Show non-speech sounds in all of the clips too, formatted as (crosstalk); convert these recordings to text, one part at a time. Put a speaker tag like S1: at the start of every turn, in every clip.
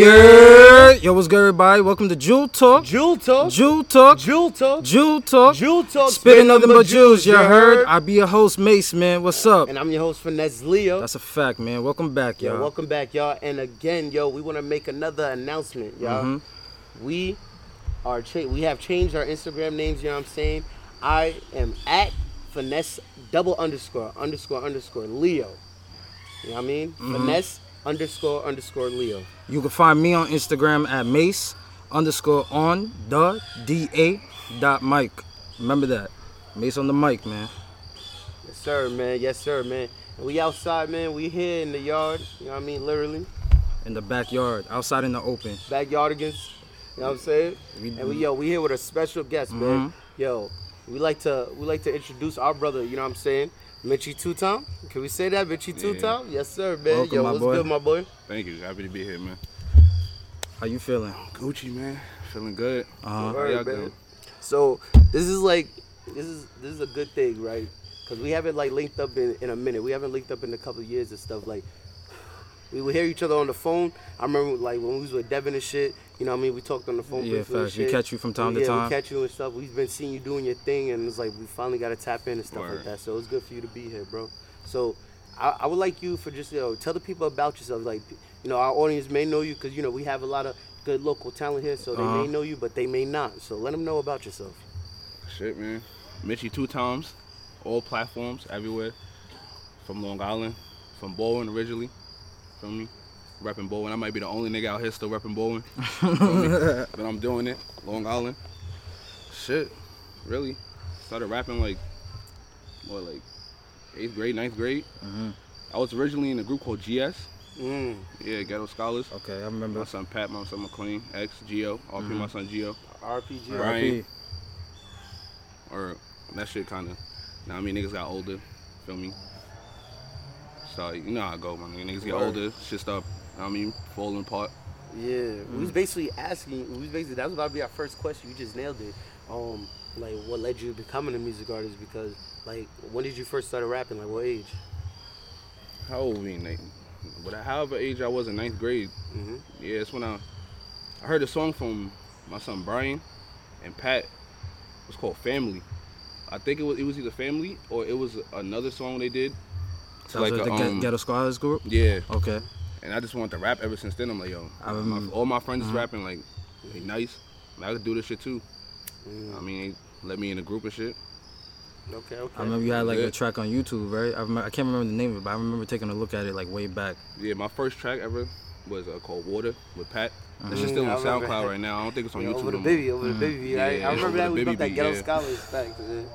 S1: Yeah. Yo, what's good, everybody? Welcome to Jewel Talk.
S2: Jewel Talk.
S1: Jewel Talk.
S2: Jewel Talk.
S1: Jewel Talk.
S2: Jewel Talk.
S1: Spitting nothing but jewels, you heard? I be your host, Mace, man. What's up?
S2: And I'm your host, Finesse Leo.
S1: That's a fact, man. Welcome back, y'all.
S2: welcome back, y'all. And again, yo, we want to make another announcement, y'all.
S1: Mm-hmm.
S2: We are cha- we have changed our Instagram names. You know what I'm saying? I am at finesse double underscore underscore underscore Leo. You know what I mean?
S1: Mm-hmm.
S2: Finesse underscore underscore Leo.
S1: You can find me on Instagram at Mace underscore on the da dot mic. Remember that. Mace on the mic, man.
S2: Yes, sir, man. Yes, sir, man. And we outside, man. We here in the yard. You know what I mean? Literally.
S1: In the backyard, outside in the open.
S2: Backyard backyardigans. You know what I'm saying?
S1: We-
S2: and we yo, we here with a special guest, man.
S1: Mm-hmm.
S2: Yo, we like to we like to introduce our brother. You know what I'm saying? Mitchie Two Tom. Can we say that, Mitchie Two Tom? Yes, sir, man.
S1: Welcome,
S2: yo,
S1: my
S2: what's
S1: boy.
S2: good, my boy?
S3: Thank you. Happy to be here, man.
S1: How you feeling?
S3: Gucci, man. Feeling good.
S1: Uh-huh.
S3: How
S2: Word, man. So this is like this is this is a good thing, right? Because we haven't like linked up in, in a minute. We haven't linked up in a couple of years and stuff. Like we would hear each other on the phone. I remember like when we was with Devin and shit. You know what I mean? We talked on the phone.
S1: Yeah,
S2: briefly and
S1: facts. We catch you from time to
S2: yeah,
S1: time.
S2: we catch you and stuff. We've been seeing you doing your thing, and it's like we finally got to tap in and stuff like that. So it's good for you to be here, bro. So I, I would like you for just you know tell the people about yourself. Like you know our audience may know you because you know we have a lot of good local talent here, so they
S1: Uh-huh.
S2: may know you, but they may not. So let them know about yourself.
S3: Shit, man. Mitchie two times. All platforms, everywhere. From Long Island. From Bowen originally. Feel me? Repping Bowen. I might be the only nigga out here still repping Bowen. (laughs) But I'm doing it. Long Island. Shit. Really. Started rapping like, what, like eighth grade, ninth grade. I was originally in a group called GS.
S2: Mm.
S3: Yeah, Ghetto Scholars.
S1: Okay, I remember.
S3: My son Pat, my son McLean, ex Geo, RP my son Geo.
S2: RPG.
S3: Right.
S1: R.I.P.
S3: Or that shit kind of. Now I mean niggas got older, feel me. So you know how I go, man. Niggas get
S2: Word.
S3: older, shit start. I mean, falling apart.
S2: Yeah, we was basically asking. We was basically that was about to be our first question. You just nailed it. Um, like what led you to becoming a music artist? Because like when did you first start rapping? Like what age?
S3: How old we, Nate? But however age I was in ninth grade,
S2: Mm-hmm.
S3: yeah, it's when I I heard a song from my son Brian and Pat. It was called Family. I think it was it was either Family or it was another song they did.
S1: So
S3: like a,
S1: the
S3: um,
S1: Ghetto Scholars group?
S3: Yeah,
S1: Okay.
S3: and I just wanted to rap ever since then. I'm like, yo,
S1: I
S3: my- all my friends
S1: Uh-huh.
S3: is rapping like, they nice. I could do this shit too.
S2: Mm.
S3: I mean, they let me in the group and shit.
S2: Okay, okay.
S1: I remember you had like a track on YouTube, right? I, remember, I can't remember the name of it, but I remember taking a look at it like way back.
S3: Yeah, my first track ever was uh, called Water with Pat. That
S2: Mm,
S3: shit's still
S2: I
S3: on
S2: remember.
S3: SoundCloud right now. I don't think it's on (laughs)
S2: Yeah,
S3: YouTube.
S2: over the
S3: no more.
S2: baby, over the baby. beat. I,
S3: Yeah,
S2: I remember that we
S3: baby
S2: bumped that
S3: beat,
S2: ghetto
S3: yeah.
S2: scholars facts, man.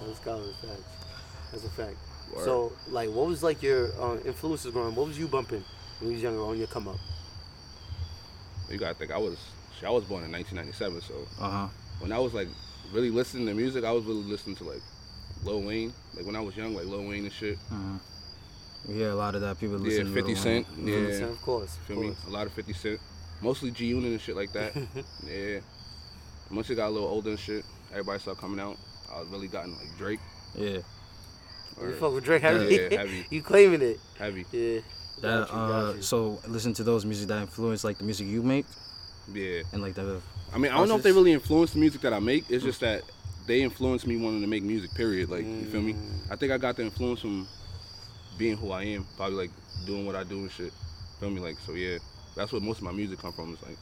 S2: Ghetto scholars facts. That's a fact.
S3: Word.
S2: So like, what was like your uh, influences growing? What was you bumping when you was younger on your come up?
S3: You gotta think I was, shit, I was born in 1997, so
S1: Uh huh.
S3: when I was like really listening to music, I was really listening to like Lil Wayne. Like when I was young, like Lil Wayne and shit.
S1: We hear a lot of that. People
S3: Yeah,
S1: listen
S3: 50
S1: to Lil
S3: Cent.
S1: Wayne.
S3: Yeah,
S2: So, of course. Of
S3: feel
S2: course.
S3: me? A lot of 50 Cent. Mostly G Unit and shit like that. (laughs) yeah. Once it got a little older and shit, everybody started coming out. I was really gotten like Drake.
S1: Yeah.
S2: You
S3: Word.
S2: fuck with Drake heavy.
S3: Yeah, heavy. (laughs)
S2: you claiming it.
S3: Heavy.
S2: Yeah.
S1: That
S2: Got
S1: uh,
S2: got
S1: so listen to those music that influence like the music you make
S3: Yeah.
S1: and like the
S3: I mean, I don't know if they really influence the music that I make. It's just that they influence me wanting to make music. Period. Like, you feel me?
S2: Mm.
S3: I think I got the influence from being who I am. Probably like doing what I do and shit. Feel me? Like, so yeah, that's what most of my music come from. Is like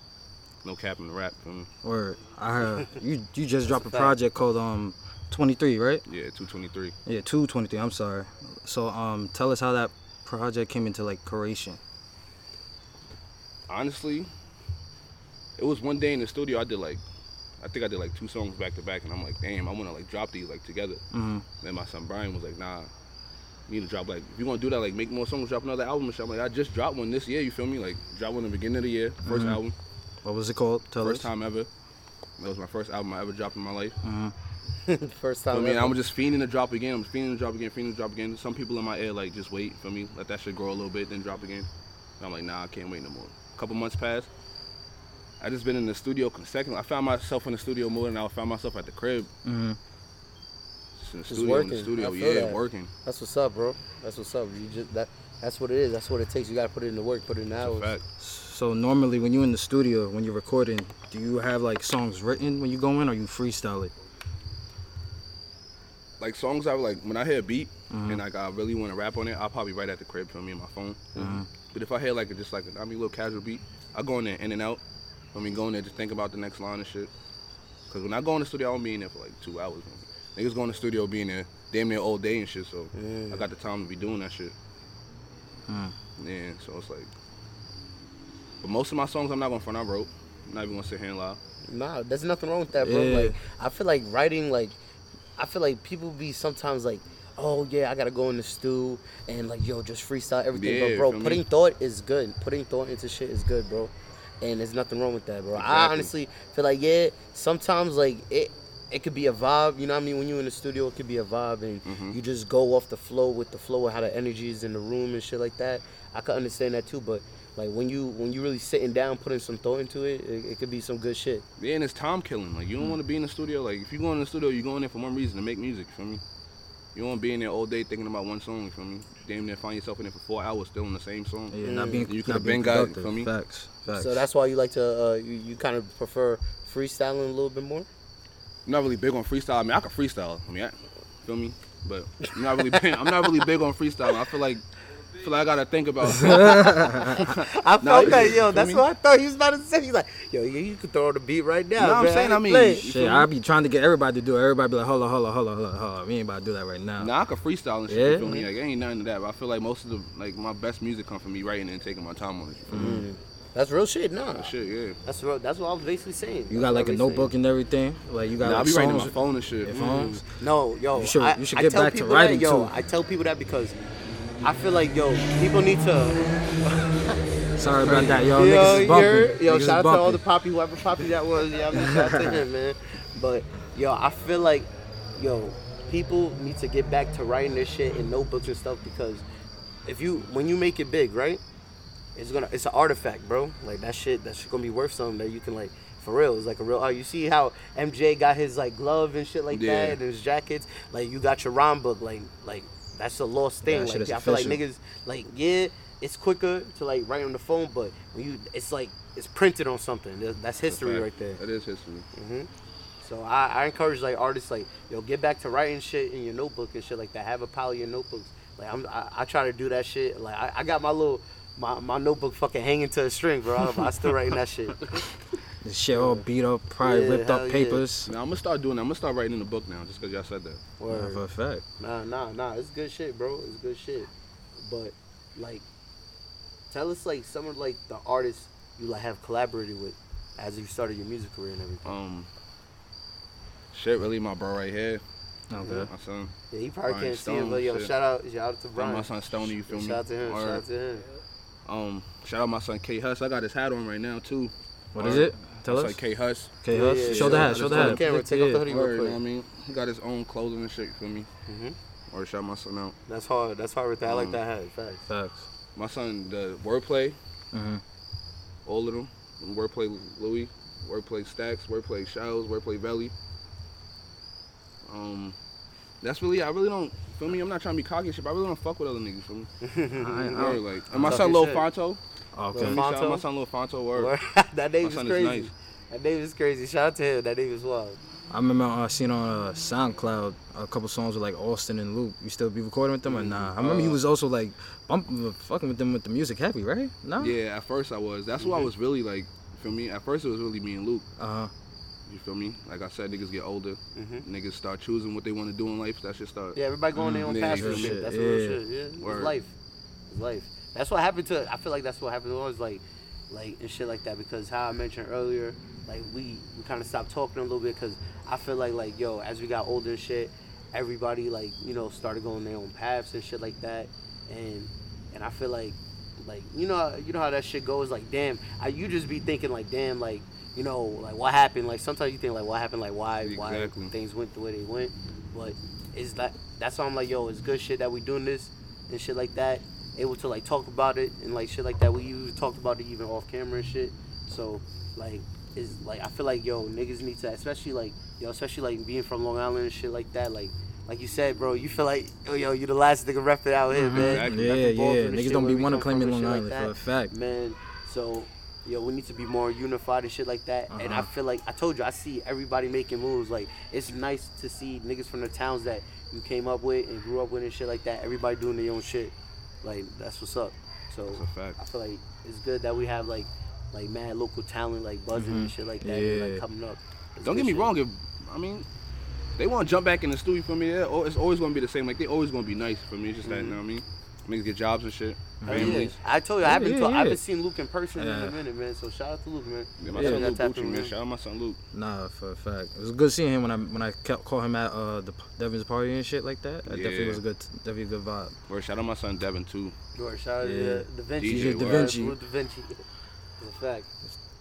S3: no cap in the rap. Feel me?
S1: word. I heard (laughs) you you just dropped a project called um 23, right?
S3: Yeah, 223.
S1: Yeah, 223. I'm sorry. So um tell us how that project came into like creation.
S3: Honestly, it was one day in the studio. I did like, I think I did like two songs back to back, and I'm like, damn, I want to like drop these like together.
S1: Mhm.
S3: Then my son Brian was like, nah. You need to drop like if you want to do that like make more songs drop another album and shit. I'm like I just dropped one this year you feel me like drop one in the beginning of the year 1st album
S1: What was it called? Tell
S3: First
S1: us.
S3: time ever. That was my first album I ever dropped in my life. (laughs)
S2: First time.
S3: I
S2: time.
S3: mean,
S2: ever.
S3: I'm just fiending to drop again. I'm fiending to drop again, fiending to drop again. Some people in my ear like just wait for me, let that shit grow a little bit, then drop again. And I'm like, nah, I can't wait no more. A couple months passed. I just been in the studio consecutively. I found myself in the studio more than I found myself at the crib.
S1: Mm-hmm.
S3: in the
S2: Just
S3: studio. In the
S2: working.
S3: studio, yeah,
S2: that.
S3: working.
S2: That's what's up, bro. That's what's up. You just that. That's what it is. That's what it takes. You gotta put it in the work. Put it in the
S3: It's a
S2: hours.
S3: fact.
S1: So normally when you're in the studio, when you're recording, do you have like songs written when you go in, or you freestyle it?
S3: Like songs I like when I hear a beat
S1: Mhm.
S3: and like I really want to rap on it, I'll probably write at the crib for me on my phone.
S1: Mhm.
S3: But if I hear like a, just like a, I mean, a little casual beat, I go in there in and out. I mean, go in there just think about the next line and shit. Cause when I go in the studio, I don't be in there for like two hours. Man. Niggas go in the studio being there damn near all day and shit. So
S2: Yeah.
S3: I got the time to be doing that shit.
S1: Mm.
S3: Yeah, so it's like. But most of my songs I'm not gonna front. I wrote. I'm not even gonna sit here and lie.
S2: Nah, there's nothing wrong with that, bro.
S1: Yeah.
S2: Like I feel like writing, like I feel like people be sometimes like, oh yeah, I gotta go in the stew and like yo, just freestyle everything.
S3: Yeah,
S2: but bro,
S3: feel me?
S2: putting thought is good. Putting thought into shit is good, bro. And there's nothing wrong with that, bro. I honestly feel like yeah, sometimes like it. It could be a vibe, you know what I mean? When you're in the studio, it could be a vibe, and
S3: Mhm.
S2: you just go off the flow with the flow of how the energy is in the room and shit like that. I could understand that too, but like when you when you really sitting down, putting some thought into it, it, it could be some good shit.
S3: Yeah, and it's time killing. Like you don't want to be in the studio. Like if you go in the studio, you go in there for one reason to make music. You feel me? You don't want to be in there all day thinking about one song. You feel me? Damn near find yourself in there for four hours still in the same song.
S1: Yeah, not being
S3: You
S1: not
S3: could've
S1: being
S3: been got,
S1: productive.
S3: feel me?
S1: Facts, facts.
S2: So that's why you like to uh, you, you kind of prefer freestyling a little bit more.
S3: I'm not really big on freestyle. I mean, I can freestyle. I mean, I, feel me? But I'm not really. Big, I'm not really big on freestyle. I feel like. I feel like I gotta think about. (laughs) (laughs)
S2: I
S3: Nah,
S2: felt that, yo. That's
S3: me?
S2: what I thought he was about to say. He's like, yo, you, you could throw the beat right now.
S3: No, I'm
S2: man.
S3: saying, I mean,
S2: Play it.
S3: you
S1: Shit, I be trying to get everybody to do it. Everybody be like, hold on, hold on, hold on, hold on, hold on. We ain't about to do that right now.
S3: nah, I can freestyle and shit.
S1: Yeah?
S3: You feel me? Like, it ain't nothing to that. But I feel like most of the like my best music come from me writing and taking my time on it. You feel me?
S2: Mm. That's real shit. Nah,
S3: Shit, yeah.
S2: that's real. That's what I was basically saying.
S1: You
S2: That's
S1: got
S2: what
S1: like a notebook
S2: saying.
S1: and everything. Like you got
S3: Nah, I
S1: like
S3: be writing on my phone and shit.
S1: your phones.
S2: No, yo,
S1: You should-
S2: I,
S1: you should get
S2: tell
S1: back to
S2: people
S1: writing,
S2: that, yo,
S1: too.
S2: I tell people that because I feel like, yo, people need to. (laughs)
S1: Sorry about that, yo.
S2: yo,
S1: niggas is bumping.
S2: yo,
S1: Niggas
S2: shout out to all the poppy, whoever poppy that was. Yeah, I mean, shout out to him, man. But yo, I feel like, yo, people need to get back to writing this shit in notebooks and stuff because if you, when you make it big, right? It's gonna, it's an artifact, bro. Like that shit, that shit gonna be worth something that you can like. For real, it's like a real. Oh, you see how MJ got his like glove and shit like
S3: Yeah.
S2: that, and his jackets. Like you got your rhyme book, like like that's a lost thing.
S1: Shit
S2: like I feel like niggas like yeah, it's quicker to like write on the phone, but when you, it's like it's printed on something. That's history right there.
S3: That is history.
S2: hmm So I, I encourage like artists like yo get back to writing shit in your notebook and shit like that. Have a pile of your notebooks. Like I'm, I, I try to do that shit. Like I, I got my little my, my notebook fucking hanging to a string, bro. I, I still writing that shit. (laughs)
S1: This shit all beat up, probably
S2: Yeah,
S1: ripped
S2: hell
S1: up
S2: yeah.
S1: papers.
S3: Now I'm gonna start doing. that. I'm gonna start writing in the book now, just cause y'all said that.
S1: Nah,
S2: Word.
S1: for a fact.
S2: Nah, nah, nah. It's good shit, bro. It's good shit. But like, tell us like some of like the artists you like have collaborated with as you started your music career and everything.
S3: Um, shit, really, my bro right here,
S1: Okay.
S3: my son.
S2: Yeah, he probably
S3: Brian
S2: can't see
S3: him,
S2: but yo,
S3: shit.
S2: shout out, shout out to
S3: Brian.
S2: Brian.
S3: My son Stoney, you feel me?
S2: Shout out to him. Shout out to him.
S3: Um, shout out my son K Hus. I got his hat on right now too.
S1: What is
S3: Word.
S1: it? Tell
S3: It's
S1: us.
S3: like K Hus.
S1: Okay,
S2: Yeah,
S1: Hus.
S2: yeah,
S1: show
S2: yeah.
S1: the hat. Show the hat.
S2: the camera, take off the
S1: Yeah.
S2: hoodie. real
S3: Word, you know
S2: quick.
S3: what I mean? He got his own clothing and shit, you feel me?
S2: Mhm.
S3: Or shout my son out.
S2: That's hard. That's hard with that. I like
S3: Um,
S2: that hat. Facts.
S1: Facts.
S3: My son, the wordplay,
S1: Mm-hmm.
S3: all of them. Wordplay Louis, wordplay Stacks, wordplay Shells, wordplay Belly. Um, that's really, I really don't, feel me? I'm not trying to be cocky shit, but I really don't fuck with other niggas, feel me?
S1: I, (laughs) I,
S3: Word, like, and my son Lil
S2: shit.
S3: Fonto.
S1: Okay.
S3: Feel me? Shout out
S2: Fonto?
S3: my son Lil Fonto, word.
S2: Word. (laughs) that name
S3: My
S2: is crazy.
S3: is nice.
S2: That name is crazy. Shout out to him. That name is wild.
S1: I remember uh, seeing on uh, SoundCloud a couple songs with like Austin and Luke. You still be recording with them or nah? I remember he
S3: Uh,
S1: was also like bumping, fucking with them with the music heavy, right? No.
S3: Yeah, at first I was. That's why I was really like, feel me? At first it was really me and Luke.
S1: Uh huh.
S3: You feel me? Like I said, niggas get older.
S2: Mhm.
S3: Niggas start choosing what they want to do in life. That shit start.
S2: Yeah, everybody going their own path
S3: yeah, real
S2: shit.
S1: shit,
S2: That's real
S1: yeah.
S2: shit. Yeah, it's life. It's life. That's what happened to. I feel like that's what happened to us, like, like and shit like that. Because how I mentioned earlier, like we we kind of stopped talking a little bit because I feel like like yo, as we got older and shit, everybody like you know started going their own paths and shit like that, and and I feel like like you know you know how that shit goes. Like damn, I, you just be thinking like damn like. You know, like what happened? Like sometimes you think like what happened? Like why?
S3: Exactly.
S2: Why things went the way they went? But it's that that's why I'm like, yo, it's good shit that we doing this and shit like that. Able to like talk about it and like shit like that. We even talked about it even off camera and shit. So like is like I feel like yo niggas need to especially like yo especially like being from Long Island and shit like that. Like like you said, bro, you feel like oh, yo, you the last nigga rep it out here,
S1: Mhm.
S2: man.
S3: Exactly.
S1: Yeah, yeah. Niggas don't be
S2: we
S1: wanna
S2: come
S1: claim
S2: from
S1: it
S2: and
S1: Long
S2: shit
S1: Island
S2: like
S1: for a fact.
S2: man. So, yo, we need to be more unified and shit like that. And I
S1: Uh-huh.
S2: feel like I told you, I see everybody making moves. Like it's nice to see niggas from the towns that you came up with and grew up with and shit like that. Everybody doing their own shit. Like that's what's up. So
S3: That's a fact.
S2: I feel like it's good that we have like like mad local talent like buzzing and mm-hmm. shit like that and, like coming up. It's
S3: Don't get me
S2: shit.
S3: wrong. If I mean, they want to jump back in the studio for me. yeah, oh, It's always gonna be the same. Like they always gonna be nice for me. It's just that you mm-hmm. know what I mean. Niggas get jobs and shit.
S2: Hell yeah. I told you I haven't
S1: Yeah,
S2: talk, I haven't seen Luke in person in a minute, man. So shout out to Luke, man.
S3: Yeah, my
S1: Yeah,
S3: son Luke Gucci, man.
S2: man.
S3: Shout out my son Luke.
S1: Nah, for a fact. It was good seeing him when I when I kept call him at uh the Devin's party and shit like that. That definitely was a good definitely a good vibe.
S3: Or shout out my son Devin too.
S2: Or shout out
S1: Yeah.
S2: to Da Vinci.
S3: DJ Da
S2: Yeah,
S1: Vinci.
S2: Luke Da Vinci. It's a fact.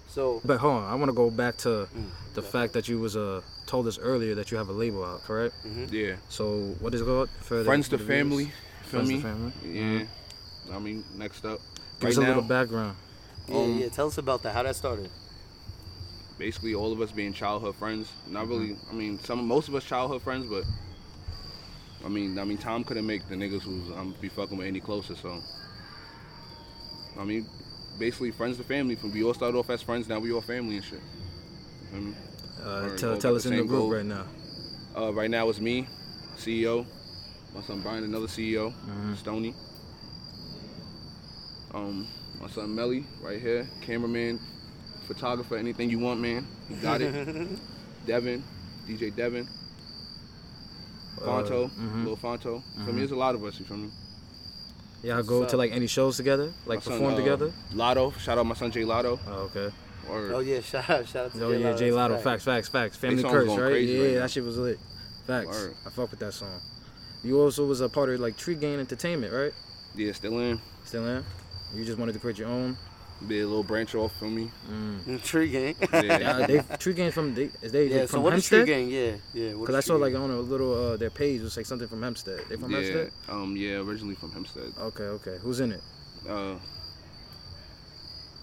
S2: So
S1: But hold on, I want to go back to
S2: Mm.
S1: the fact that you was uh told us earlier that you have a label out, correct?
S3: Yeah.
S1: So what is it called? For
S3: Friends
S1: for
S3: to
S1: the viewers?
S3: Family. Feel me?
S1: family.
S3: Yeah. I mean, next up.
S1: Give
S3: right
S1: us a
S3: now,
S1: little background.
S2: yeah,
S3: Um,
S2: yeah. Tell us about that. How that started.
S3: basically all of us being childhood friends. Not really. I mean, some most of us childhood friends, but I mean, I mean, Tom couldn't make the niggas who's I'm be fucking with any closer. So, I mean, basically friends to family. From we all started off as friends, now we all family and shit. You feel me?
S1: Uh, tell tell us
S3: to
S1: in the group
S3: goal.
S1: right now.
S3: Uh, right now it's me, CEO. My son Brian, another CEO,
S1: Mm-hmm.
S3: Stony. Um, my son Melly, right here, cameraman, photographer, anything you want, man. He got it. (laughs) Devin, DJ Devin. Fonto,
S1: mhm.
S3: Lil Fonto. For me, there's a lot of us. You feel me?
S1: Y'all go
S2: What's
S1: to like any shows together, like
S3: My son,
S1: perform
S3: uh,
S1: together.
S3: Lotto, shout out my son Jay Lotto.
S1: Oh, okay.
S3: Or
S2: Oh yeah, shout out, shout out to
S1: Oh
S2: Jay
S1: yeah,
S2: Lotto.
S1: Jay
S2: That's a
S1: Lotto. Facts, facts, facts. Family curse, right?
S3: crazy
S1: Yeah,
S3: right
S1: that shit was lit. Facts.
S3: Word.
S1: I fuck with that song. You also was a part of like Tree Gang Entertainment, right?
S3: yeah, still in.
S1: Still in. You just wanted to create your own.
S3: Be a little branch off from me. (laughs)
S2: Intriguing.
S3: Yeah. (laughs)
S1: Yeah, they Tree Gang from they is they
S2: yeah.
S1: from
S2: So what is Tree Gang? Yeah, yeah.
S1: Because I saw
S2: Tree
S1: like on a little uh, their page it was like something from Hempstead. They from
S3: yeah,
S1: Hempstead?
S3: um, yeah, originally from Hempstead.
S1: Okay, okay. Who's in it?
S3: uh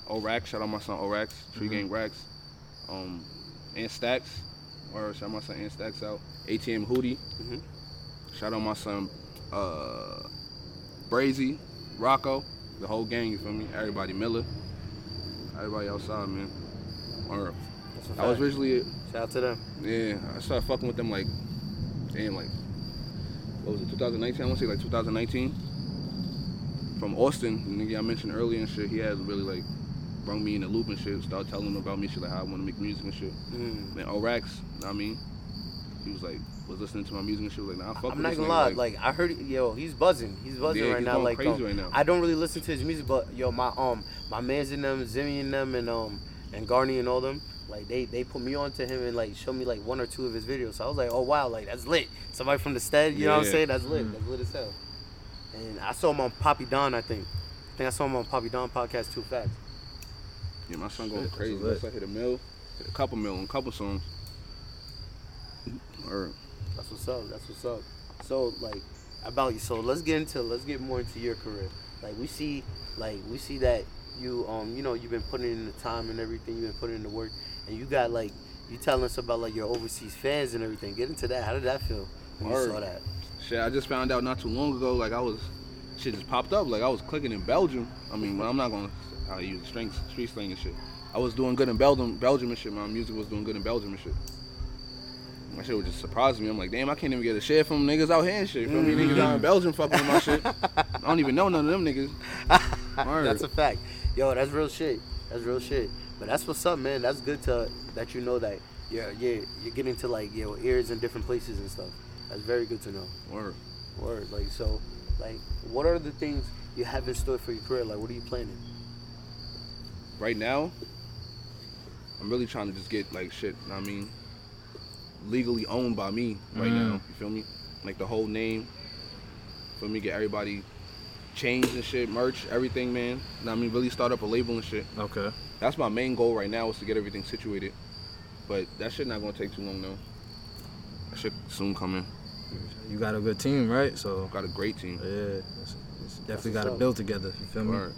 S3: Orax, shout out my son Orax, Tree
S1: Mm-hmm.
S3: Gang Rax, um, and Stacks, or shout out my son and Stacks out, ATM Hootie,
S2: Mhm.
S3: Shout out my son uh Brazy, Rocco, the whole gang, you feel me? Everybody Miller, everybody outside, man. Or I was originally,
S2: Shout out to them.
S3: yeah, I started fucking with them like, damn, like, what was it, 2019? I want to say like 2019. From Austin, the nigga I mentioned earlier and shit, he had really like brought me in the loop and shit, started telling him about me shit, like how I want to make music and shit.
S2: Mm.
S3: Then Orax, know what I mean, he was like, was listening to my music and she was like, nah, I fuck
S2: I'm
S3: with
S2: not gonna lie, like, I heard, yo, he's buzzing. He's buzzing
S3: Yeah,
S2: right
S3: he's
S2: now.
S3: going
S2: Like,
S3: crazy
S2: um,
S3: right now.
S2: I don't really listen to his music, but yo, my um, my man's in them, Zimmy in them, and um, and Garney and all them. Like, they they put me on to him and like show me like one or two of his videos. So I was like, oh wow, like that's lit. Somebody from the stead, you know what I'm saying? That's lit. That's lit as hell. And I saw him on Poppy Don, I think. I think I saw him on Poppy Don podcast. Too facts.
S3: yeah, my son going
S1: Shit,
S3: crazy.
S1: that's lit.
S3: Looks like hit a mill, hit a couple mil, and a couple songs. Or
S2: That's what's up. That's what's up. So like about you. So let's get into let's get more into your career. Like we see like we see that you um you know you've been putting in the time and everything. You've been putting in the work, and you got like you telling us about like your overseas fans and everything. Get into that. How did that feel when you saw that?
S3: Shit, I just found out not too long ago. Like I was, shit just popped up. Like I was clicking in Belgium. I mean, I'm not gonna how you use strength, street slang and shit. I was doing good in Belgium, Belgium and shit. My music was doing good in Belgium and shit. My shit was just surprising me. I'm like, damn, I can't even get a share from niggas out here and shit. You feel me? Niggas out in mm-hmm. Belgium fucking with my shit. (laughs) I don't even know none of them niggas.
S2: That's a fact. Yo, that's real shit. That's real shit. But that's what's up, man. That's good to that you know that you're you're, you're getting to like your ears in different places and stuff. That's very good to know.
S3: Word.
S2: Word. Like so, like what are the things you have in store for your career? Like what are you planning?
S3: Right now, I'm really trying to just get like shit. You know what I mean, legally owned by me right now. Mm. You feel me? Like the whole name. For me, get everybody chains and shit, merch, everything, man. Know what I mean, really start up a label and shit.
S1: Okay.
S3: That's my main goal right now is to get everything situated. But that shit not gonna take too long though. That shit soon coming.
S1: You got a good team, right? So
S3: Got a great team.
S1: yeah, it's, it's definitely got to build together. You feel me?
S3: Word.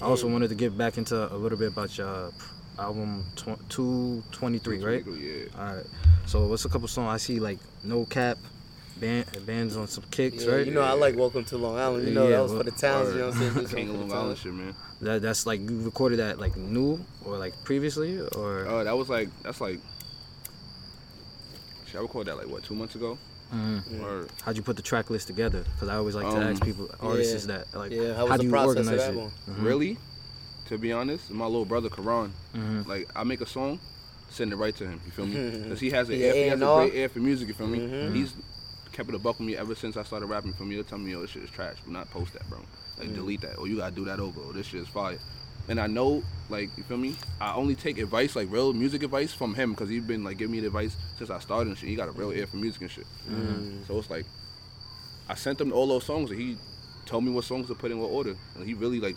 S1: I also wanted to get back into a little bit about your album tw- 223, right?
S3: Yeah.
S1: All right. So what's a couple songs I see like No Cap, band, bands on some kicks,
S2: Yeah,
S1: right?
S2: you know I like Welcome to Long Island. You know
S1: Yeah,
S2: that was
S1: well-
S2: for the towns. You know what I'm saying? This (laughs)
S3: King
S2: was
S3: of Long Island shit, man.
S1: That, that's like you recorded that like new or like previously or
S3: Oh, that was like that's like. Shit, I recorded that like what two months ago.
S1: Mhm.
S3: Or
S1: how'd you put the track list together? Because I always like to
S3: Um,
S1: ask people, artists,
S2: yeah.
S1: that like,
S2: Yeah, how was
S1: how
S2: the
S1: do you
S2: process of
S1: organize
S2: that
S1: it?
S2: one?
S1: Mhm.
S3: really, to be honest, my little brother Karan.
S1: Mhm.
S3: Like I make a song, send it right to him. You feel me? (laughs) Because he has a
S2: Yeah,
S3: ear, he has a great ear for music. You feel me?
S2: Mhm.
S3: He's kept it a buck with me ever since I started rapping. For me, he'll tell me, "Yo, this shit is trash. Do not post that, bro. Like delete that, or you gotta do that over. Or this shit is fire." And I know, like, you feel me? I only take advice, like real music advice, from him because he's been like giving me the advice since I started and shit. He got a real ear for music and shit. So it's like, I sent him all those songs and he told me what songs to put in what order. And he really like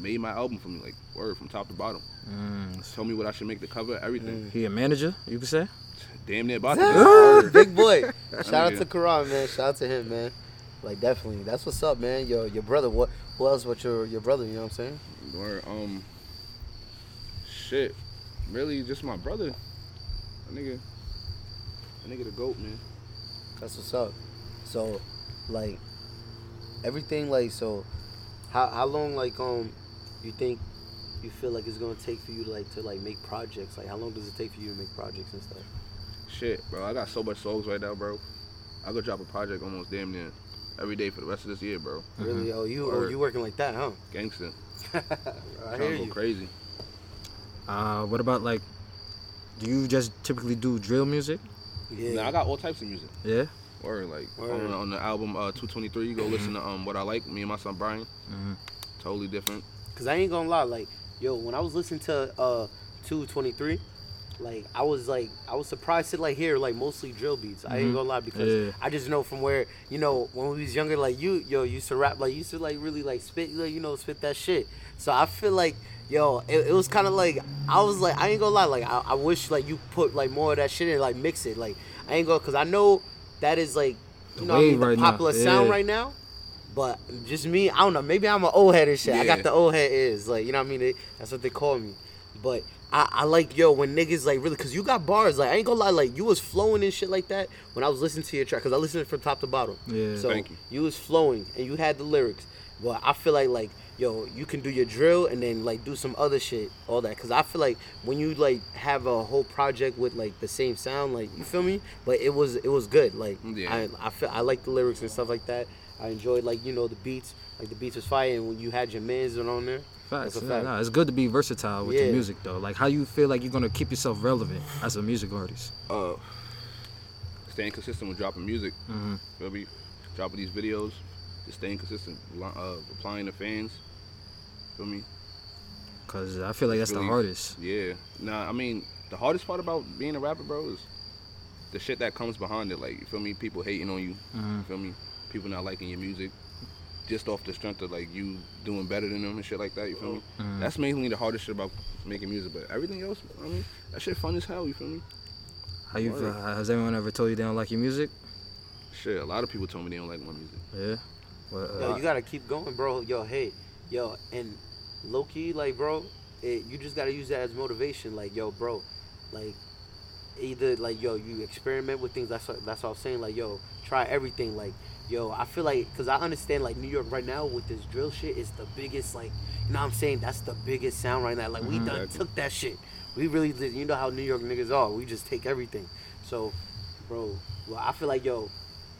S3: made my album for me, like word from top to bottom.
S1: Mm.
S3: Told me what I should make the cover, everything.
S1: He a manager, you could say.
S3: Damn near about to.
S2: Ah, (laughs) Big boy. Shout out to Karan, man. Shout out to him, man. Like definitely. That's what's up, man. Your your brother. What who else but your your brother, you know what I'm saying?
S3: Word, um, shit, really just my brother. A nigga, a nigga the goat, man.
S2: That's what's up. So, like, everything like so. How how long like um you think you feel like it's gonna take for you to like to like make projects? Like, how long does it take for you to make projects and stuff?
S3: Shit, bro, I got so much songs right now, bro. I could drop a project almost damn near every day for the rest of this year, bro.
S2: Really? Oh, you oh, you working like that, huh?
S3: Gangster, (laughs)
S2: I
S3: trying
S2: hear
S3: to go
S2: you.
S3: crazy.
S1: Uh, what about like, do you just typically do drill music?
S2: Yeah.
S3: Nah, I got all types of music.
S1: Yeah.
S3: Or like on, on the album uh, 223, you go listen to um what I like. Me and my son Brian,
S1: Mhm.
S3: totally different.
S2: Cause I ain't gonna lie, like, yo, when I was listening to uh 223, like I was like I was surprised to like hear like mostly drill beats. I ain't gonna lie because
S1: Yeah.
S2: I just know from where, you know, when we was younger, like you yo used to rap like used to like really like spit like, you know, spit that shit. So I feel like yo, it, it was kinda like I was like I ain't gonna lie, like I, I wish like you put like more of that shit in, like mix it. Like I ain't gonna cause I know that is like you
S1: The
S2: know what I mean,
S1: wave
S2: the
S1: right now,
S2: popular sound
S1: yeah.
S2: right now. But just me, I don't know. Maybe I'm an old head and shit. I got the old head is like you know what I mean. They, that's what they call me. But I, I like yo when niggas like really cause you got bars like I ain't gonna lie like you was flowing and shit like that when I was listening to your track cause I listened from top to bottom.
S1: Yeah.
S2: So
S3: Thank you.
S2: was flowing and you had the lyrics. But I feel like like yo you can do your drill and then like do some other shit all that cause I feel like when you like have a whole project with like the same sound like you feel me but it was it was good like
S3: Yeah.
S2: I I feel I like the lyrics and stuff like that. I enjoyed like you know the beats like the beats was fire and when you had your mans on there.
S1: Facts.
S2: That's a
S1: Yeah,
S2: fact.
S1: nah, it's good to be versatile with
S2: Yeah.
S1: your music though. Like, how you feel like you're gonna keep yourself relevant as a music artist?
S3: Uh, staying consistent with dropping music.
S1: Mhm.
S3: Feel me? Dropping these videos, just staying consistent, uh, replying to fans. Feel me?
S1: Cause I feel like that's the hardest.
S3: Yeah. Nah, I mean, the hardest part about being a rapper, bro, is the shit that comes behind it. Like, you feel me? People hating on you.
S1: Mhm.
S3: You feel me? People not liking your music. Just off the strength of like you doing better than them and shit like that. You feel me?
S1: Mhm.
S3: That's mainly the hardest shit about making music. But everything else, I mean, that shit fun as hell. You feel me?
S1: How you feel? Has anyone ever told you they don't like your music?
S3: Shit, a lot of people told me they don't like my music.
S1: Yeah. Uh,
S2: Yo, you gotta keep going, bro. Yo, hey, yo, and low key, like, bro, it, you just gotta use that as motivation. Like, yo, bro, like, either like, yo, you experiment with things. That's what, that's what I was saying. Like, yo, try everything. Like, yo, I feel like, cause I understand, like, New York right now with this drill shit is the biggest, like, you know what I'm saying? That's the biggest sound right now. Like, we done
S3: Exactly.
S2: took that shit. We really did. You know how New York niggas are. We just take everything. So, bro, well, I feel like, yo,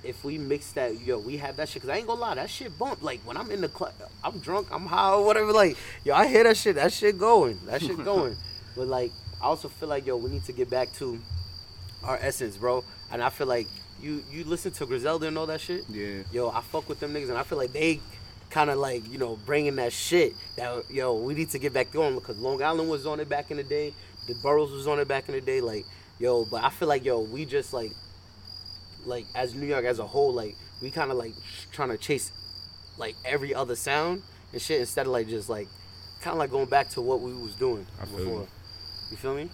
S2: if we mix that, yo, we have that shit. Cause I ain't gonna lie, that shit bump. Like when I'm in the club, I'm drunk, I'm high or whatever. Like, yo, I hear that shit. That shit going. That shit (laughs) going. but like, I also feel like, yo, we need to get back to our essence, bro. And I feel like you you listen to Griselda and all that shit.
S3: Yeah.
S2: Yo, I fuck with them niggas, and I feel like they kind of like you know bringing that shit that yo we need to get back going because Long Island was on it back in the day, the boroughs was on it back in the day, like yo. But I feel like yo we just like like as New York as a whole, like we kind of like trying to chase like every other sound and shit instead of like just like kind of like going back to what we was doing
S3: I feel
S2: before.
S3: you.
S2: You feel me?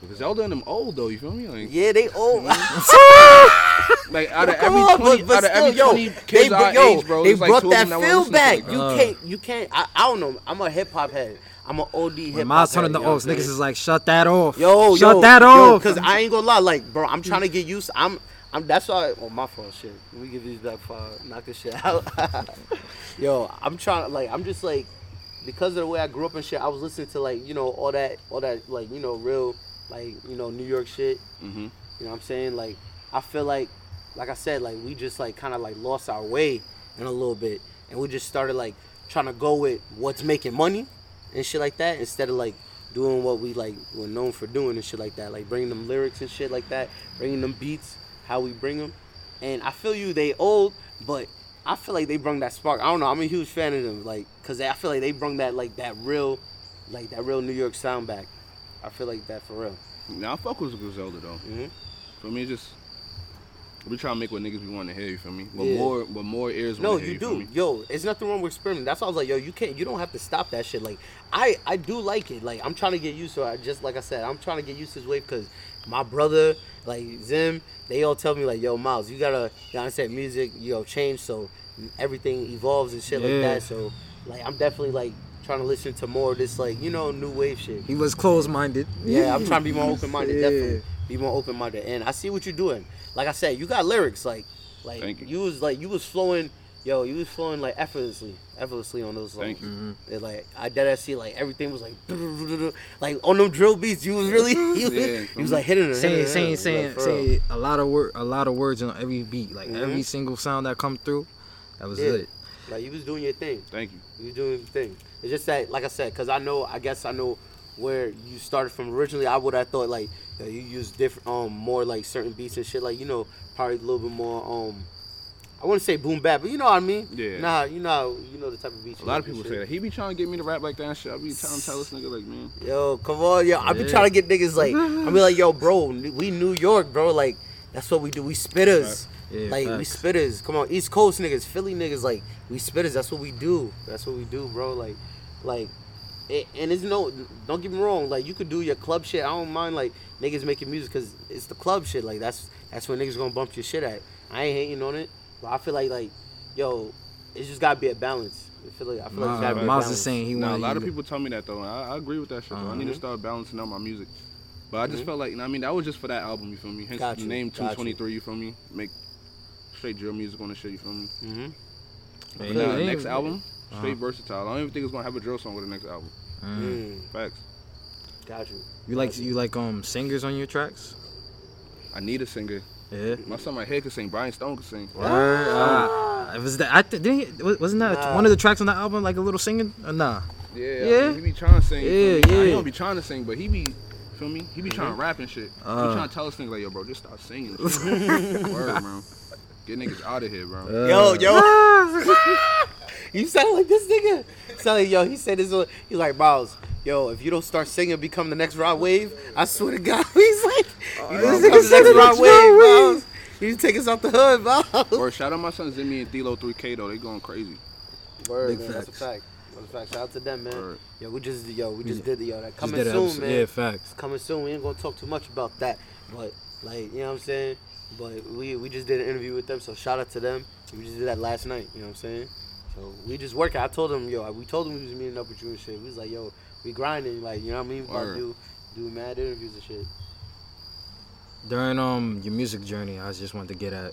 S3: Because Zelda and them old though, you feel me? Like,
S2: Yeah, they (laughs) old. (laughs)
S3: like out of every
S2: on,
S3: twenty,
S2: but, but
S3: out of
S2: still,
S3: every
S2: yo,
S3: twenty kids
S2: they,
S3: our
S2: yo,
S3: age, bro,
S2: they
S3: there's like
S2: brought that
S3: them that wanna
S2: feel back.
S3: like
S2: you
S1: Uh.
S2: can't, you can't. I, I don't know. I'm a hip hop head. I'm an OD hip hop.
S1: when miles turning the
S2: you know what
S1: oaks,
S2: I'm
S1: niggas is like, shut that off.
S2: Yo,
S1: shut
S2: yo,
S1: that
S2: yo,
S1: off.
S2: Cause I ain't gonna lie, like, bro, I'm trying to get used. I'm, I'm that's why. Oh, my fault. Shit. Let me give these back five. Knock this shit out. (laughs) Yo, I'm trying. to Like, I'm just like, because of the way I grew up and shit. I was listening to like, you know, all that, all that, like, you know, real, like, you know, New York shit.
S3: Mm-hmm.
S2: You know what I'm saying? Like, I feel like, like I said, like we just like kind of like lost our way in a little bit, and we just started like trying to go with what's making money and shit like that instead of like doing what we like were known for doing and shit like that, like bringing them lyrics and shit like that, bringing them beats, how we bring them. And I feel you, they old, but I feel like they bring that spark. I don't know. I'm a huge fan of them, like, cause I feel like they bring that like that real, like that real New York sound back. I feel like that for real.
S3: Now I fuck with Griselda though.
S2: Mhm.
S3: For me, just we try to make what niggas be wanting to hear. You feel me? But
S2: Yeah.
S3: more, but more ears.
S2: No,
S3: hear,
S2: you do. Yo, it's nothing wrong with experimenting. That's why I was like, yo, you can't. You don't have to stop that shit. Like, I, I do like it. Like, I'm trying to get used to it. Just like I said, I'm trying to get used to this wave because my brother, like Zim, they all tell me like, yo, Miles, you gotta, you understand, music, you know, change so everything evolves and shit like that. So, like, I'm definitely like trying to listen to more of this, like, you know, new wave shit.
S1: He was closed minded.
S2: Yeah, I'm trying to be more open minded.
S1: Yeah.
S2: Definitely be more open minded. And I see what you're doing. Like I said, you got lyrics. Like, like
S3: Thank you.
S2: was like you was flowing. Yo, you was flowing like effortlessly, effortlessly on those songs.
S3: Thank you.
S1: Mm-hmm.
S2: It's like I did I see like everything was like (laughs) like on them drill beats. You was really (laughs) you,
S3: Yeah.
S2: you was like hitting it,
S1: saying
S2: hitting it,
S1: saying
S2: hitting
S1: saying
S2: like,
S1: saying a lot of word a lot of words on every beat like
S2: Mhm.
S1: every single sound that come through that was
S2: Yeah.
S1: it
S2: Like you was doing your thing.
S3: Thank you.
S2: You was doing your thing. It's just that, like I said, because I know, I guess I know where you started from originally. I would have thought like that you use different, um, more like certain beats and shit. Like you know, probably a little bit more, um, I wouldn't say boom bap, but you know what I mean.
S3: Yeah.
S2: Nah, you know, you know the type of beats.
S3: A lot of people say that he be trying to get me to rap like that and shit. I be telling tell this nigga like, man,
S2: Yo, come on, yo. I've been
S1: Yeah.
S2: trying to get niggas like, I be like, yo, bro, we New York, bro. Like, that's what we do. We spitters.
S1: Yeah,
S2: like, we spitters. Come on, East Coast niggas, Philly niggas, like, we spitters. That's what we do. That's what we do, bro. Like, like, it, and it's no, don't get me wrong. Like, you could do your club shit. I don't mind, like, niggas making music because it's the club shit. Like, that's that's where niggas gonna bump your shit at. I ain't hating on it, but I feel like, like, yo, it's just gotta be a balance. I feel like, I feel like it's gotta be a
S1: Miles is
S2: balance.
S1: saying he
S3: Nah, a lot
S1: you
S3: of people tell me that though, and I, I agree with that shit. though. I need to
S2: Uh-huh.
S3: start balancing out my music. But I just
S2: Mhm.
S3: felt like, you know I mean, that was just for that album. You feel me? Hence
S2: Got
S3: the
S2: you,
S3: name
S2: got you.
S3: 223. You feel me? Make straight drill music on the shit. You feel me?
S2: Mm-hmm.
S1: Hey,
S3: And now
S1: they
S3: the
S1: ain't-
S3: next album,
S1: Uh-huh.
S3: straight versatile. I don't even think it's gonna have a drill song with the next album.
S1: Mm.
S2: Mm,
S3: Facts.
S2: got you.
S1: you like you like um singers on your tracks
S3: I need a singer.
S1: yeah
S3: My son right here could sing. Brian Stone could sing.
S1: Word. Uh, was that I th- didn't he, wasn't that
S2: Nah.
S1: one of the tracks on the album like a little singing or nah
S3: Yeah,
S1: Yeah?
S3: I mean, he be trying to sing. you
S1: Yeah,
S3: me? Nah, He
S1: yeah.
S3: don't be trying to sing, but he be, feel me? He be trying to rap and shit.
S1: Uh.
S3: he trying to tell us things like, yo, bro, just start singing. (laughs) Word, bro. Get niggas out of here, bro.
S2: Yo, yo. (laughs) you sound like this nigga. Sound like, yo, he said this. one- He's like, Miles, yo, if you don't start singing, become the next Rod Wave, I swear to God. (laughs) He's like, oh, you
S1: this
S2: don't become the next Rod Wave,
S1: Rod Wave.
S2: You take us off the hood, bro. (laughs)
S3: Or shout out my son Zimmy and Thilo 3K though. They going crazy.
S2: Word,
S1: Big
S2: man, that's a fact. That's a fact. Shout out to them, man.
S3: Word.
S2: Yo, we just, yo, we just did the, yo, that coming soon,
S1: episode-
S2: man.
S1: yeah facts
S2: It's coming soon. We ain't gonna talk too much about that, but like you know what I'm saying. But we we just did an interview with them, so shout out to them. We just did that last night. You know what I'm saying. So we just working. I told them, yo, we told them we was meeting up with you and shit. We was like, yo, we grinding, like you know what I mean. We about to do do mad interviews and shit.
S1: during um your music journey I just wanted to get at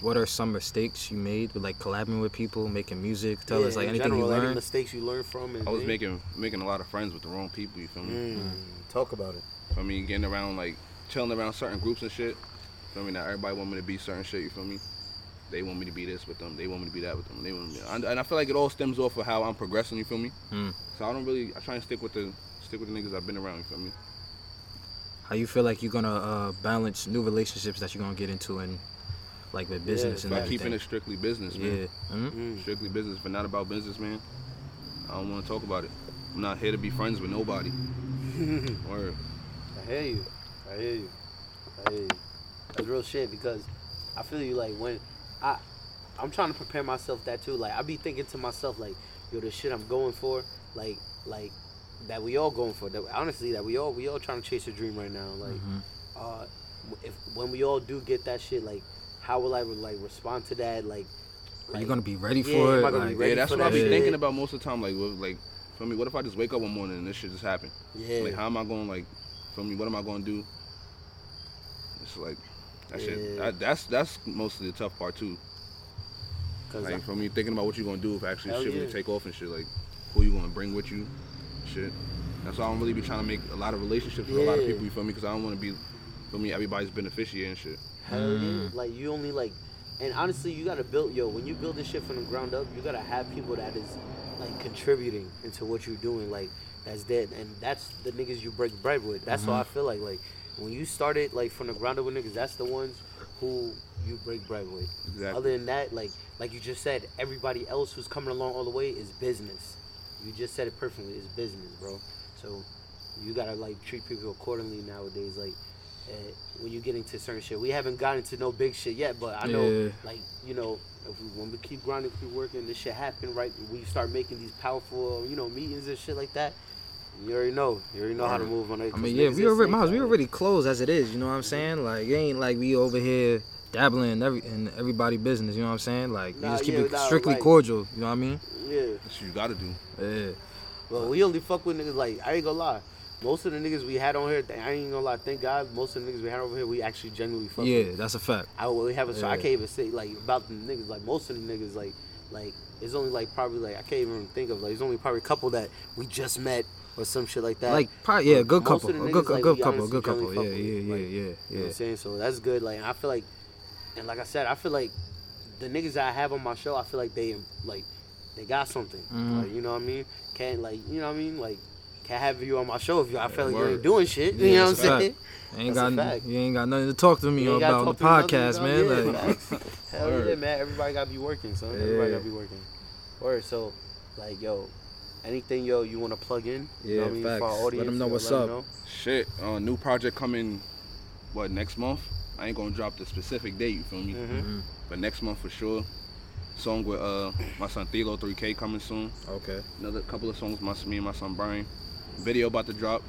S1: what are some mistakes you made with like collabing with people making music tell
S2: Yeah,
S1: us like
S2: in
S1: anything
S2: general,
S1: you
S2: Any
S1: learned
S2: mistakes you learned from? And
S3: I was
S2: things.
S3: making making a lot of friends with the wrong people. You feel me?
S2: Mm, talk about it.
S3: I mean, getting around like chilling around certain groups and shit. Feel me? Now everybody want me to be certain shit. You feel me? They want me to be this with them. They want me to be that with them. They want me. And and I feel like it all stems off of how I'm progressing. You feel me?
S1: Mm.
S3: So I don't really. I try and stick with the stick with the niggas I've been around. You feel me?
S1: how you feel like you're gonna uh, balance new relationships that you're gonna get into and like with business and
S3: By
S1: everything
S3: keeping it strictly business,
S1: yeah
S3: man.
S1: Mhm.
S2: Mm.
S3: Strictly business, but not about business, man. I don't want to talk about it. I'm not here to be friends with nobody. (laughs) Word.
S2: I hear you. I hear you. I hear you. That's real shit because I feel you like when I I'm trying to prepare myself that too. Like I be thinking to myself like, yo, the shit I'm going for, like like that we all going for. That honestly that we all we all trying to chase a dream right now. Like
S1: Mhm.
S2: uh if when we all do get that shit, like how will I like respond to that? Like
S1: are you gonna be ready
S2: Yeah,
S1: for
S2: am
S1: it
S2: I gonna be
S1: Like,
S2: ready
S3: yeah, that's
S2: for
S3: what I
S2: that
S3: be
S2: shit?
S3: thinking about most of the time. Like, what, like, for me, what if I just wake up one morning and this shit just happened?
S2: yeah.
S3: Like, how am I going? Like, for me, what am I going to do? It's like, That shit. That, that's that's mostly the tough part too.
S2: 'Cause
S3: Like for me, thinking about what you're gonna do if actually
S2: Hell
S3: shit
S2: yeah.
S3: really take off and shit. Like who you gonna bring with you, shit. That's why I don't really be trying to make a lot of relationships with a lot of people. You feel me? Because I don't want to be, feel me, everybody's beneficiary and shit.
S2: Hell yeah. Like you only like, and honestly, you gotta build yo. When you build this shit from the ground up, you gotta have people that is like contributing into what you're doing. Like that's dead, and that's the niggas you break bread with. That's
S3: Mm-hmm.
S2: how I feel like. Like when you started like from the ground up with niggas, that's the ones who you break bread with.
S3: Exactly.
S2: Other than that, like like you just said, everybody else who's coming along all the way is business. You just said it perfectly. It's business, bro. So you gotta like treat people accordingly nowadays. Like uh, when you get into certain shit, we haven't gotten to no big shit yet, but I know
S1: Yeah.
S2: like you know if we, when we keep grinding, keep working, this shit happen right. We start making these powerful you know meetings and shit like that. You already know. You already know how to move on it.
S1: I
S2: 'cause
S1: mean, yeah, we
S2: is
S1: already,
S2: snake
S1: Miles, we already closed as it is. You know what I'm saying? Like, it ain't like we over here dabbling in every in everybody business. You know what I'm saying? Like, we
S2: Nah,
S1: just keep
S2: yeah,
S1: it
S2: nah,
S1: strictly
S2: like-
S1: cordial. You know what I mean?
S2: Yeah.
S3: That's what you gotta do.
S1: Yeah.
S2: Well, we only fuck with niggas like I ain't gonna lie. Most of the niggas we had on here, I ain't gonna lie. Thank God, most of the niggas we had over here, we actually genuinely fuck.
S1: Yeah,
S2: with.
S1: that's a fact.
S2: I we have a so I
S1: Yeah.
S2: can't even say like about the niggas. Like most of the niggas, like like it's only like probably like I can't even think of like it's only probably a couple that we just met or some shit like that.
S1: Like, probably, yeah, good couple, a good, a good couple, a good couple. Yeah, yeah, yeah,
S2: like,
S1: yeah,
S2: You know what
S1: yeah.
S2: I'm saying? So that's good. Like I feel like, and like I said, I feel like the niggas that I have on my show, I feel like they like they got something.
S1: Mhm.
S2: Like you know what I mean? Can't like you know what I mean? Like can't have you on my show if you I feel like you ain't doing shit.
S1: Yeah,
S2: you know what I'm saying?
S1: Ain't
S2: That's a
S1: got,
S2: fact.
S1: you ain't got nothing to talk to me
S2: You
S1: about on the
S2: to
S1: podcast, man.
S2: you?
S1: Like,
S2: Yeah. (laughs) Hell yeah, man. Everybody gotta be working, son. Everybody
S1: Yeah.
S2: gotta be working. Word. So, like, yo, anything, yo, you want to plug in? you know
S1: Yeah,
S2: what I mean, for our
S1: facts. Let them know what's up.
S2: know.
S3: Shit, uh, new project coming, what next month? I ain't gonna drop the specific date. You feel me?
S2: Mhm.
S3: But next month for sure. Song with uh my son Thilo 3K coming soon.
S1: okay.
S3: Another couple of songs my me and my son Brian. Video about to drop.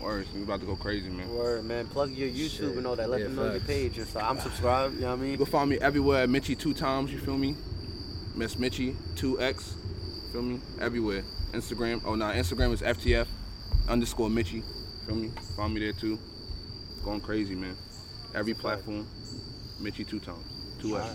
S3: Words, we about to go crazy, man.
S2: Word, man. Plug your YouTube
S1: Shit.
S2: and all that. Let
S1: Yeah,
S2: them know your
S1: facts.
S2: page and stuff. I'm subscribed. You know what I mean?
S3: You
S2: mean?
S3: can find me everywhere at Mitchie two times, you feel me? Miss Mitchie, 2X, feel me? Everywhere. Instagram, oh nah, Instagram is FTF underscore Mitchie, feel me? Find me there too. Going crazy, man. Every
S2: That's a fact.
S3: platform, Mitchie two times, 2X.
S2: Alright.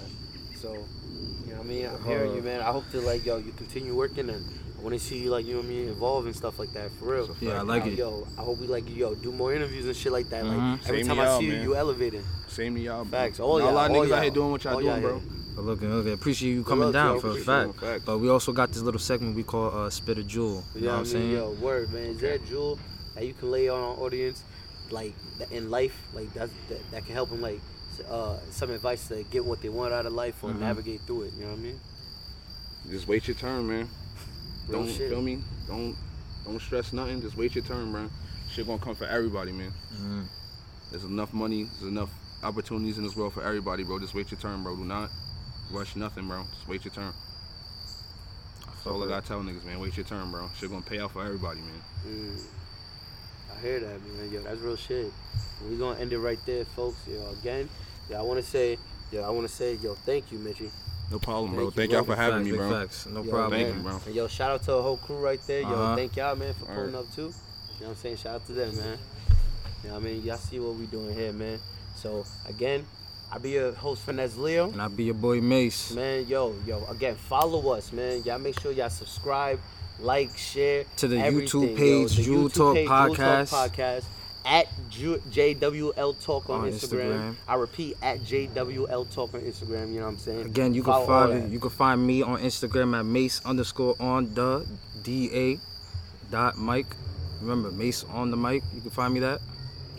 S2: So, you know what I mean? I'm hearing you, man. I hope to like, yo, you continue working and I want to see you like, you know what I mean, evolve and stuff like that for real.
S3: That's a
S1: Yeah, I like
S2: Uh,
S1: it.
S2: Yo, I hope we like, yo, do more interviews and shit like that.
S1: Mhm.
S2: Like every
S3: Same
S2: time I see you,
S3: man.
S2: you elevating.
S3: Same to y'all, bro.
S2: Facts. All
S3: Know
S2: y'all.
S3: a lot of
S2: all
S3: niggas out
S2: y'all.
S3: here doing what y'all
S2: All
S3: doing,
S2: y'all
S3: bro.
S2: here.
S1: But look, okay, appreciate you coming down
S2: yo,
S1: for a
S2: for
S1: fact. But we also got this little segment we call uh, Spit a Jewel. You know what I'm saying?
S2: Yo, word, man. Is there a jewel that you can lay on our audience, like in life, like that that, that can help them, like uh, some advice to get what they want out of life or
S1: Mhm.
S2: navigate through it. You know what I mean?
S3: Just wait your turn, man.
S2: Real
S3: don't
S2: shit.
S3: feel me. Don't don't stress nothing. Just wait your turn, bro. Shit gonna come for everybody, man.
S1: Mhm.
S3: There's enough money. There's enough opportunities in this world for everybody, bro. Just wait your turn, bro. Do not rush nothing, bro. Just wait your turn. That's all I gotta tell niggas, man. Wait your turn, bro. Shit gonna pay out for everybody, man.
S2: Mm. I hear that, man. Yo, that's real shit. We gonna end it right there, folks. Yo, again, yo, I wanna say, yo, I wanna say, yo, thank you, Mitchie.
S3: No problem,
S2: Thank
S3: bro.
S2: you,
S3: Thank
S2: bro.
S3: y'all for having
S1: Facts,
S3: me, bro.
S1: Facts. No
S2: Yo,
S1: problem.
S3: Thank you, bro.
S2: And yo, shout out to the whole crew right there. Yo,
S1: Uh-huh.
S2: thank y'all, man, for
S3: All
S2: pulling
S3: right.
S2: up too. You know what I'm saying? Shout out to them, man. You know what I mean? Y'all see what we doing here, man. So again, I be your host Finesse Leo.
S1: And I'll be your boy Mace.
S2: Man, yo, yo, again, follow us, man. Y'all make sure y'all subscribe, like, share
S1: To the
S2: everything,
S1: YouTube page,
S2: the
S1: Jewel Talk
S2: page, Jewel Talk
S1: Podcast.
S2: Podcast. At JWL Talk on,
S1: On
S2: Instagram.
S1: Instagram.
S2: I repeat, at JWL Talk on Instagram. You know what I'm saying?
S1: Again, you can
S2: Follow
S1: find you can find me on Instagram at Mace underscore on the D A dot Mike. Remember Mace on the mic. You can find me that.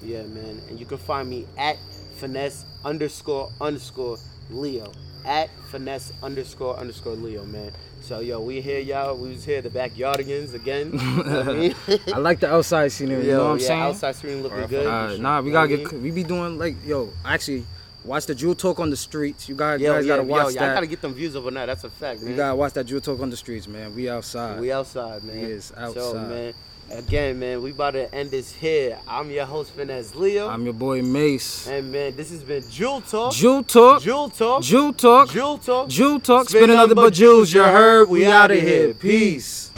S2: Yeah, man. And you can find me at finesse underscore underscore Leo. At finesse underscore underscore Leo, man. So yo, we here, y'all. We was here, the backyardigans again. (laughs) You know I mean?
S1: I like the outside scenery. you know what I'm
S2: yeah,
S1: saying?
S2: outside scenery looking
S3: Alright,
S2: good.
S1: Uh, nah, we gotta
S2: what I
S1: get. We be doing like yo. Actually, watch the Jewel Talk on the streets. You guys,
S2: Yo,
S1: guys
S2: yeah,
S1: gotta watch
S2: yo, y'all
S1: that.
S2: gotta get them views over now. That's a fact, man.
S1: you gotta watch that Jewel Talk on the streets, man. We outside.
S2: we outside, man.
S1: We is
S2: So,
S1: outside.
S2: man, again, man, we about to end this here. I'm your host, Finesse Leo.
S1: I'm your boy Mace.
S2: and man, this has been Jewel Talk.
S1: Jewel Talk.
S2: Jewel Talk.
S1: Jewel Talk.
S2: Jewel Talk.
S1: Jewel Talk.
S2: Spit
S1: Spit another but Jews. You heard? We out of here. Peace.